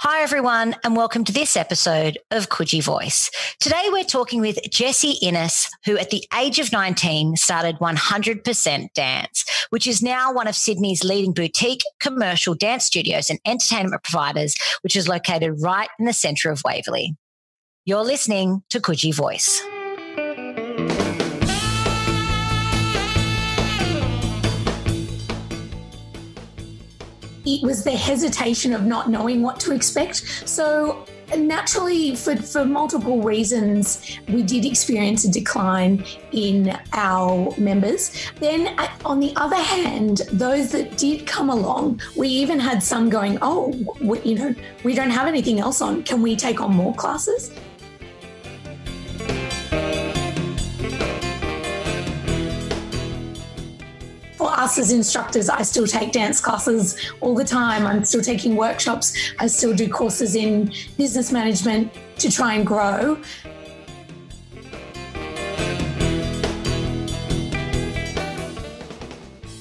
Hi, everyone, and welcome to this episode of Coogee Voice. Today, we're talking with Jessie Innes, who at the age of 19 started 100% Dance, which is now one of Sydney's leading boutique commercial dance studios and entertainment providers, which is located right in the centre of Waverley. You're listening to Coogee Voice. It was the hesitation of not knowing what to expect. So naturally for, for multiple reasons we did experience a decline in our members. Then on the other hand those that did come along we even had some going oh we, you know we don't have anything else on. Can we take on more classes us as instructors, I still take dance classes all the time. I'm still taking workshops. I still do courses in business management to try and grow.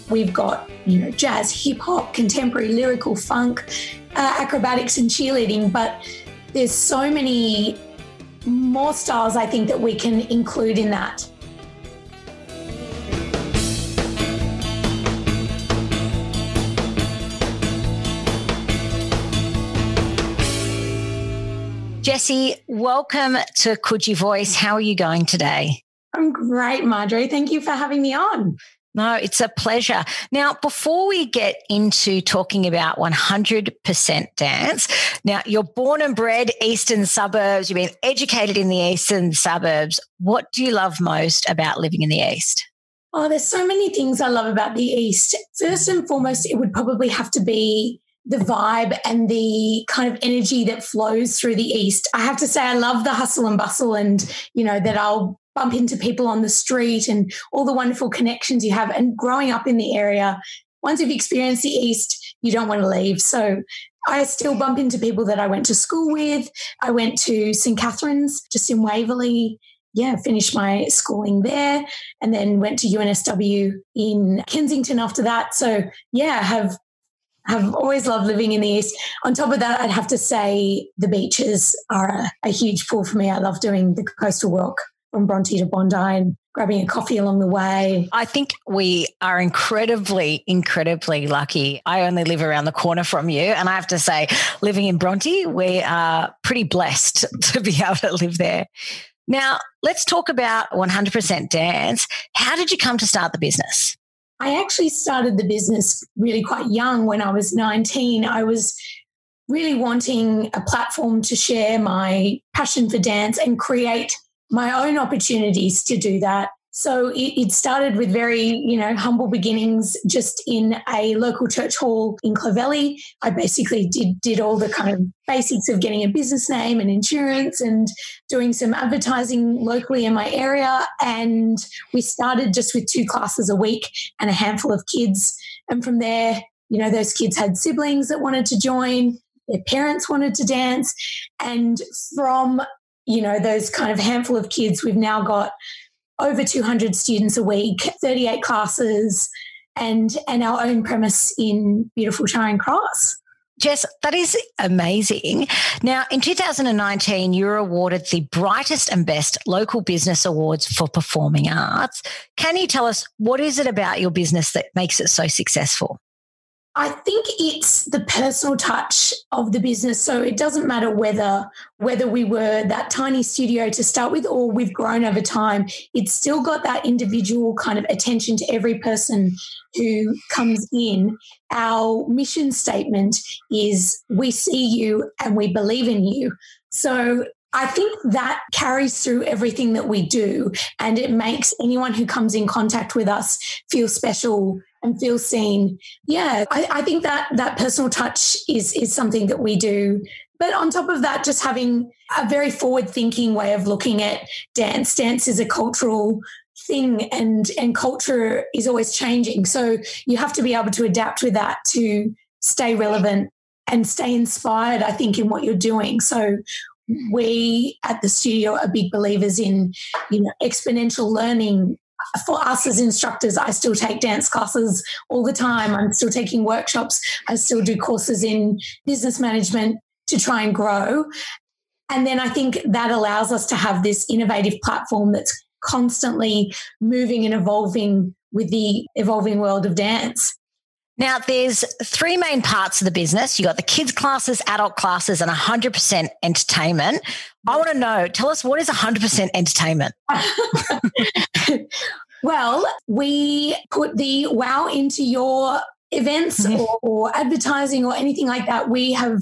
We've got, you know, jazz, hip hop, contemporary, lyrical, funk, uh, acrobatics, and cheerleading. But there's so many more styles I think that we can include in that. Jessie, welcome to Coogee Voice. How are you going today? I'm great, Marjorie. Thank you for having me on. No, it's a pleasure. Now, before we get into talking about 100% dance, now you're born and bred eastern suburbs, you've been educated in the eastern suburbs. What do you love most about living in the east? Oh, there's so many things I love about the east. First and foremost, it would probably have to be the vibe and the kind of energy that flows through the East. I have to say, I love the hustle and bustle and, you know, that I'll bump into people on the street and all the wonderful connections you have. And growing up in the area, once you've experienced the East, you don't want to leave. So I still bump into people that I went to school with. I went to St. Catherine's just in Waverley. Yeah, finished my schooling there and then went to UNSW in Kensington after that. So, yeah, have have always loved living in the East. On top of that, I'd have to say the beaches are a, a huge pull for me. I love doing the coastal walk from Bronte to Bondi and grabbing a coffee along the way. I think we are incredibly, incredibly lucky. I only live around the corner from you. And I have to say, living in Bronte, we are pretty blessed to be able to live there. Now, let's talk about 100% Dance. How did you come to start the business? I actually started the business really quite young when I was 19. I was really wanting a platform to share my passion for dance and create my own opportunities to do that. So it, it, started with very, you know, humble beginnings just in a local church hall in Clovelly. I basically did did all the kind of basics of getting a business name and insurance and doing some advertising locally in my area. And we started just with two classes a week and a handful of kids. And from there, you know, those kids had siblings that wanted to join, their parents wanted to dance. And from, you know, those kind of handful of kids, we've now got over 200 students a week, 38 classes, and, and our own premise in beautiful Charing Cross. Jess, that is amazing. Now, in 2019, you were awarded the Brightest and Best Local Business Awards for Performing Arts. Can you tell us what is it about your business that makes it so successful? I think it's the personal touch of the business. So it doesn't matter whether whether we were that tiny studio to start with or we've grown over time. It's still got that individual kind of attention to every person who comes in. Our mission statement is we see you and we believe in you. So I think that carries through everything that we do and it makes anyone who comes in contact with us feel special and feel seen. Yeah, I, I think that that personal touch is is something that we do. But on top of that, just having a very forward thinking way of looking at dance. Dance is a cultural thing and and culture is always changing. So you have to be able to adapt with that to stay relevant and stay inspired, I think, in what you're doing. So we at the studio are big believers in you know exponential learning for us as instructors, I still take dance classes all the time. I'm still taking workshops. I still do courses in business management to try and grow. And then I think that allows us to have this innovative platform that's constantly moving and evolving with the evolving world of dance. Now, there's three main parts of the business. You got the kids classes, adult classes, and 100% entertainment. I want to know, tell us what is 100% entertainment? well, we put the wow into your events mm-hmm. or, or advertising or anything like that. We have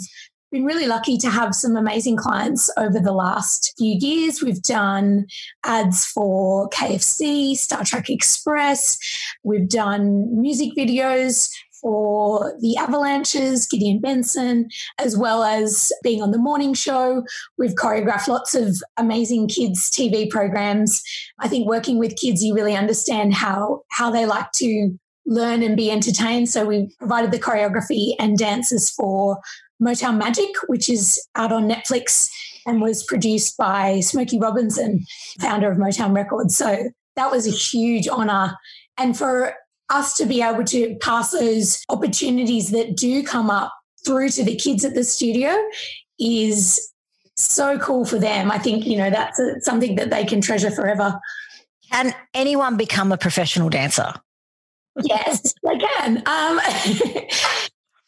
been really lucky to have some amazing clients over the last few years. We've done ads for KFC, Star Track Express. We've done music videos for the Avalanches, Gideon Bensen, as well as being on the morning show. We've choreographed lots of amazing kids' TV programs. I think working with kids, you really understand how how they like to learn and be entertained. So we provided the choreography and dances for Motown Magic, which is out on Netflix and was produced by Smokey Robinson, founder of Motown Records. So that was a huge honor. And for us to be able to pass those opportunities that do come up through to the kids at the studio is so cool for them. I think, you know, that's a, something that they can treasure forever. Can anyone become a professional dancer? yes, they can. Um,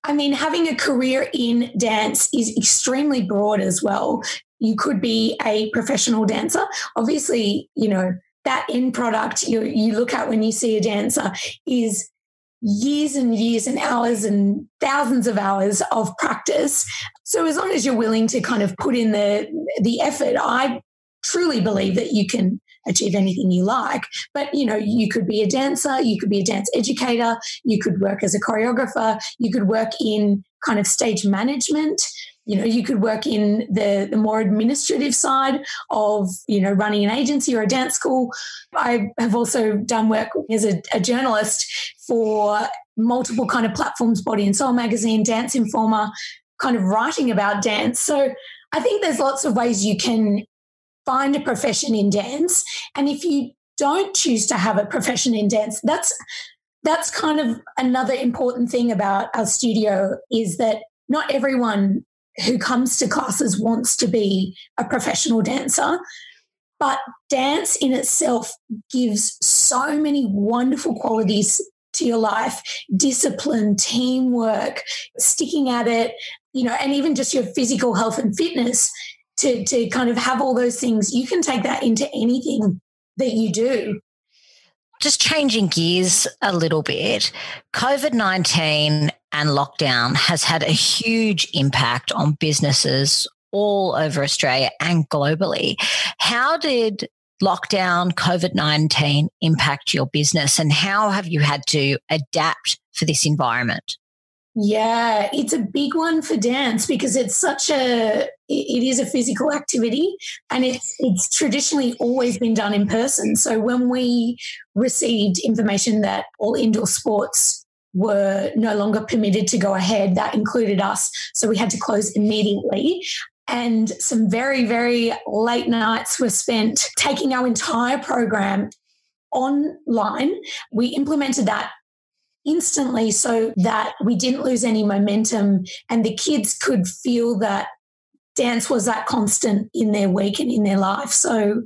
I mean, having a career in dance is extremely broad as well. You could be a professional dancer. Obviously, you know, that end product you, you look at when you see a dancer is years and years and hours and thousands of hours of practice. So as long as you're willing to kind of put in the the effort, I truly believe that you can achieve anything you like. But you know, you could be a dancer, you could be a dance educator, you could work as a choreographer, you could work in kind of stage management. You know, you could work in the, the more administrative side of, you know, running an agency or a dance school. I have also done work as a, a journalist for multiple kind of platforms, Body and Soul magazine, Dance Informa, kind of writing about dance. So I think there's lots of ways you can find a profession in dance. And if you don't choose to have a profession in dance, that's that's kind of another important thing about our studio is that not everyone who comes to classes wants to be a professional dancer. But dance in itself gives so many wonderful qualities to your life discipline, teamwork, sticking at it, you know, and even just your physical health and fitness to, to kind of have all those things, you can take that into anything that you do. Just changing gears a little bit, COVID 19 and lockdown has had a huge impact on businesses all over Australia and globally. How did lockdown, COVID 19 impact your business, and how have you had to adapt for this environment? Yeah, it's a big one for dance because it's such a it is a physical activity and it's it's traditionally always been done in person. So when we received information that all indoor sports were no longer permitted to go ahead, that included us. So we had to close immediately. And some very, very late nights were spent taking our entire program online. We implemented that instantly so that we didn't lose any momentum and the kids could feel that dance was that constant in their week and in their life. So,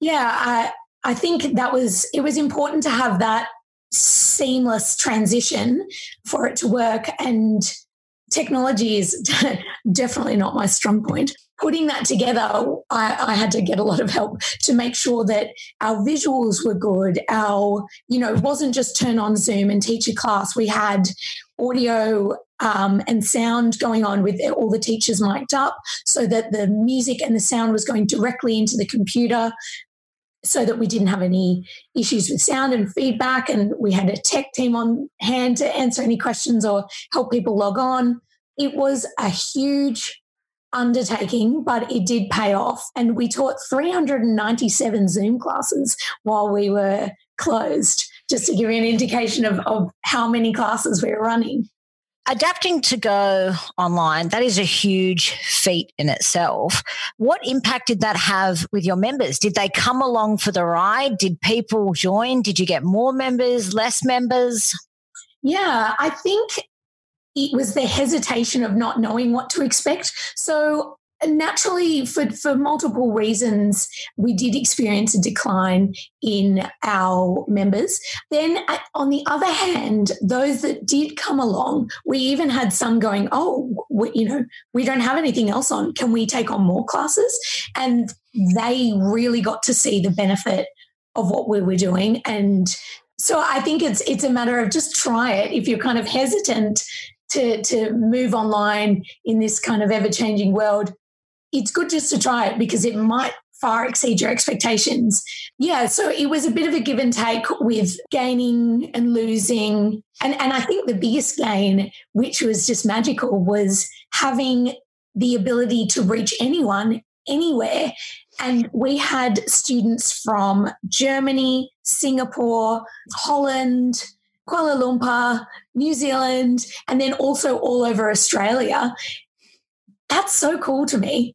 yeah, I, I think that was, it was important to have that seamless transition for it to work. And technology is definitely not my strong point putting that together, I, I, had to get a lot of help to make sure that our visuals were good. Our, you know, it wasn't just turn on Zoom and teach a class. We had audio um, and sound going on with all the teachers mic'd up so that the music and the sound was going directly into the computer so that we didn't have any issues with sound and feedback. And we had a tech team on hand to answer any questions or help people log on. It was a huge undertaking, but it did pay off. And we taught 397 Zoom classes while we were closed, just to give you an indication of, of how many classes we were running. Adapting to go online, that is a huge feat in itself. What impact did that have with your members? Did they come along for the ride? Did people join? Did you get more members, less members? Yeah, I think it was the hesitation of not knowing what to expect. So naturally for, for multiple reasons we did experience a decline in our members. Then uh, on the other hand those that did come along we even had some going oh we, you know we don't have anything else on. Can we take on more classes? And they really got to see the benefit of what we were doing. And so i think it's it's a matter of just try it. If you're kind of hesitant to to move online in this kind of ever changing world it's good just to try it because it might far exceed your expectations. Yeah, so it was a bit of a give and take with gaining and losing. And, and I think the biggest gain, which was just magical, was having the ability to reach anyone anywhere. And we had students from Germany, Singapore, Holland, Kuala Lumpur, New Zealand, and then also all over Australia. That's so cool to me.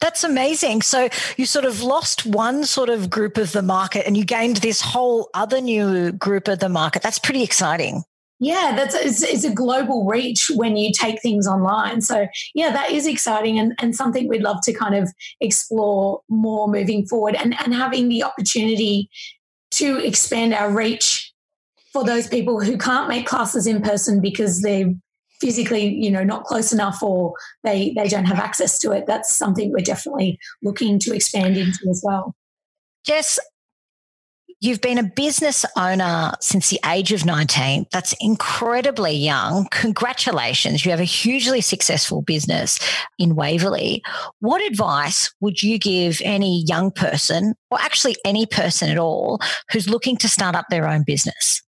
That's amazing. So you sort of lost one sort of group of the market and you gained this whole other new group of the market. That's pretty exciting. Yeah, that's it's, it's, a global reach when you take things online. So yeah, that is exciting and, and something we'd love to kind of explore more moving forward and, and having the opportunity to expand our reach for those people who can't make classes in person because they're physically, you know, not close enough or they they don't have access to it. That's something we're definitely looking to expand into as well. Jess, You've been a business owner since the age of 19. That's incredibly young. Congratulations. You have a hugely successful business in Waverley. What advice would you give any young person, or actually any person at all, who's looking to start up their own business?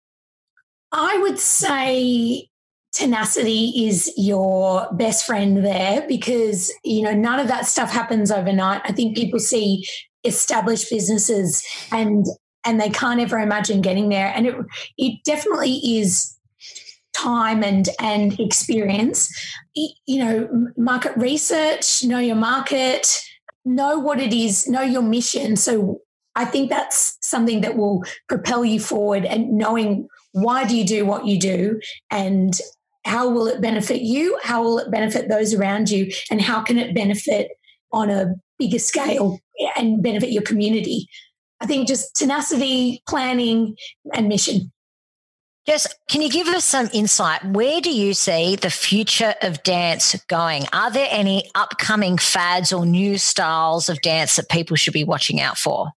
I would say tenacity is your best friend there because you know none of that stuff happens overnight. I think people see established businesses and and they can't ever imagine getting there. And it it definitely is time and and experience. You know market research know your market know what it is know your mission. So i think that's something that will propel you forward and knowing why do you do what you do and how will it benefit you? How will it benefit those around you? And how can it benefit on a bigger scale and benefit your community? I think just tenacity, planning, and mission. Jess, can you give us some insight? Where do you see the future of dance going? Are there any upcoming fads or new styles of dance that people should be watching out for?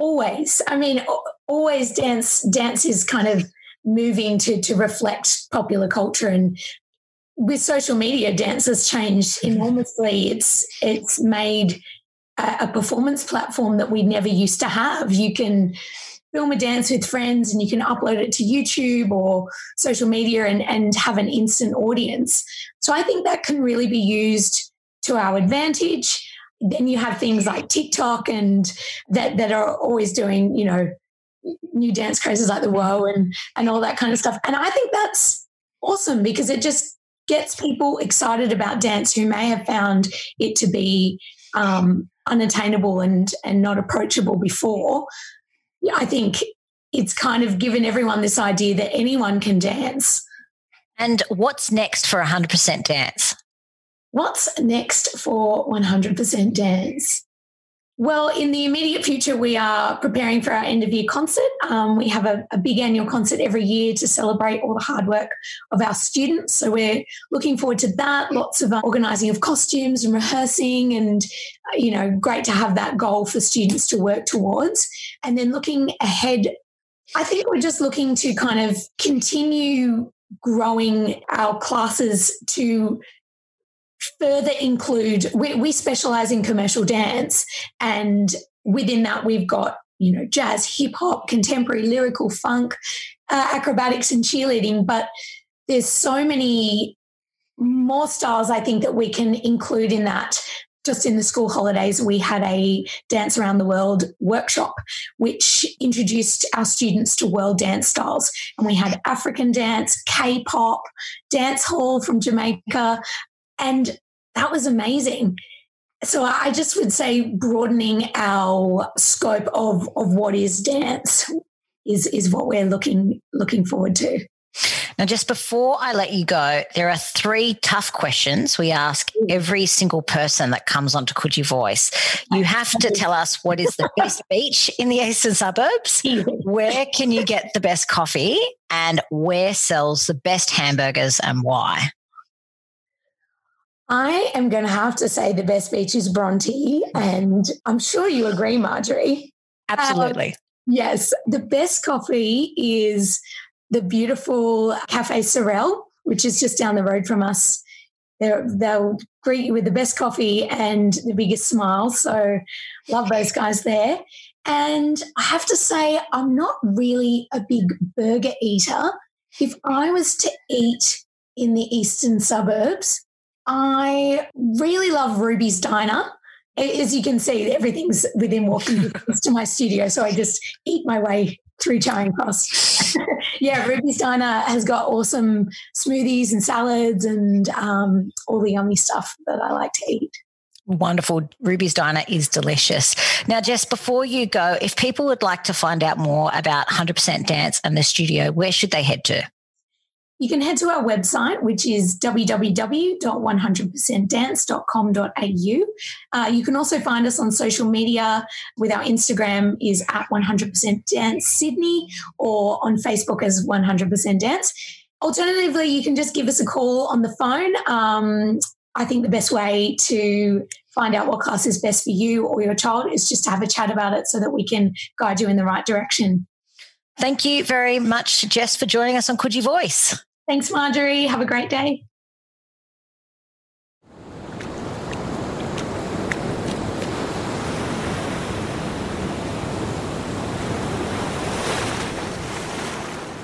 Always. I mean, always dance dance is kind of moving to to reflect popular culture and with social media dance has changed enormously it's it's made a, a performance platform that we never used to have you can film a dance with friends and you can upload it to YouTube or social media and, and have an instant audience. So I think that can really be used to our advantage. Then you have things like TikTok and that that are always doing, you know, new dance crazes like the Woah and and all that kind of stuff. And I think that's awesome because it just gets people excited about dance who may have found it to be um, unattainable and and not approachable before. I think it's kind of given everyone this idea that anyone can dance. And what's next for 100% dance? What's next for 100% dance? Well, in the immediate future, we are preparing for our end of year concert. Um, we have a, a, big annual concert every year to celebrate all the hard work of our students. So we're looking forward to that. Lots of uh, organising of costumes and rehearsing, and uh, you know, great to have that goal for students to work towards. And then looking ahead, I think we're just looking to kind of continue growing our classes to further include we, we specialize in commercial dance. And within that we've got you know jazz hip hop contemporary lyrical funk uh, acrobatics and cheerleading. But there's so many more styles i think that we can include in that. Just in the school holidays, we had a Dance Around the World workshop, which introduced our students to world dance styles. And we had African dance, K pop, dance hall from Jamaica, and that was amazing. So I just would say broadening our scope of, of what is dance is, is what we're looking looking forward to. Now, just before I let you go, there are three tough questions we ask every single person that comes onto Coogee Voice. You have to tell us what is the best beach in the eastern suburbs, where can you get the best coffee, and where sells the best hamburgers and why. I am going to have to say the best beach is Bronte, and I'm sure you agree, Marjorie. Absolutely. Um, yes, the best coffee is the beautiful Cafe Sorel, which is just down the road from us. They're, they'll greet you with the best coffee and the biggest smile. So, love those guys there. And I have to say, I'm not really a big burger eater. If I was to eat in the eastern suburbs, I really love Ruby's Diner. As you can see, everything's within walking distance to my studio. So I just eat my way through Charing Cross. yeah, Ruby's Diner has got awesome smoothies and salads and um, all the yummy stuff that I like to eat. Wonderful. Ruby's Diner is delicious. Now, Jess, before you go, if people would like to find out more about 100% Dance and the studio, where should they head to? You can head to our website, which is www.100percentdance.com.au. Uh, you can also find us on social media with our Instagram is at 100% Dance Sydney or on Facebook as 100% Dance. Alternatively, you can just give us a call on the phone. Um, I think the best way to find out what class is best for you or your child is just to have a chat about it so that we can guide you in the right direction. Thank you very much, Jess, for joining us on Coogee Voice. Thanks, Marjorie. Have a great day.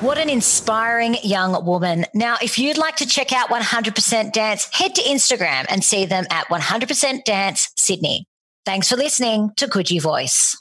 What an inspiring young woman. Now, if you'd like to check out 100% Dance, head to Instagram and see them at 100% Dance Sydney. Thanks for listening to Coogee Voice.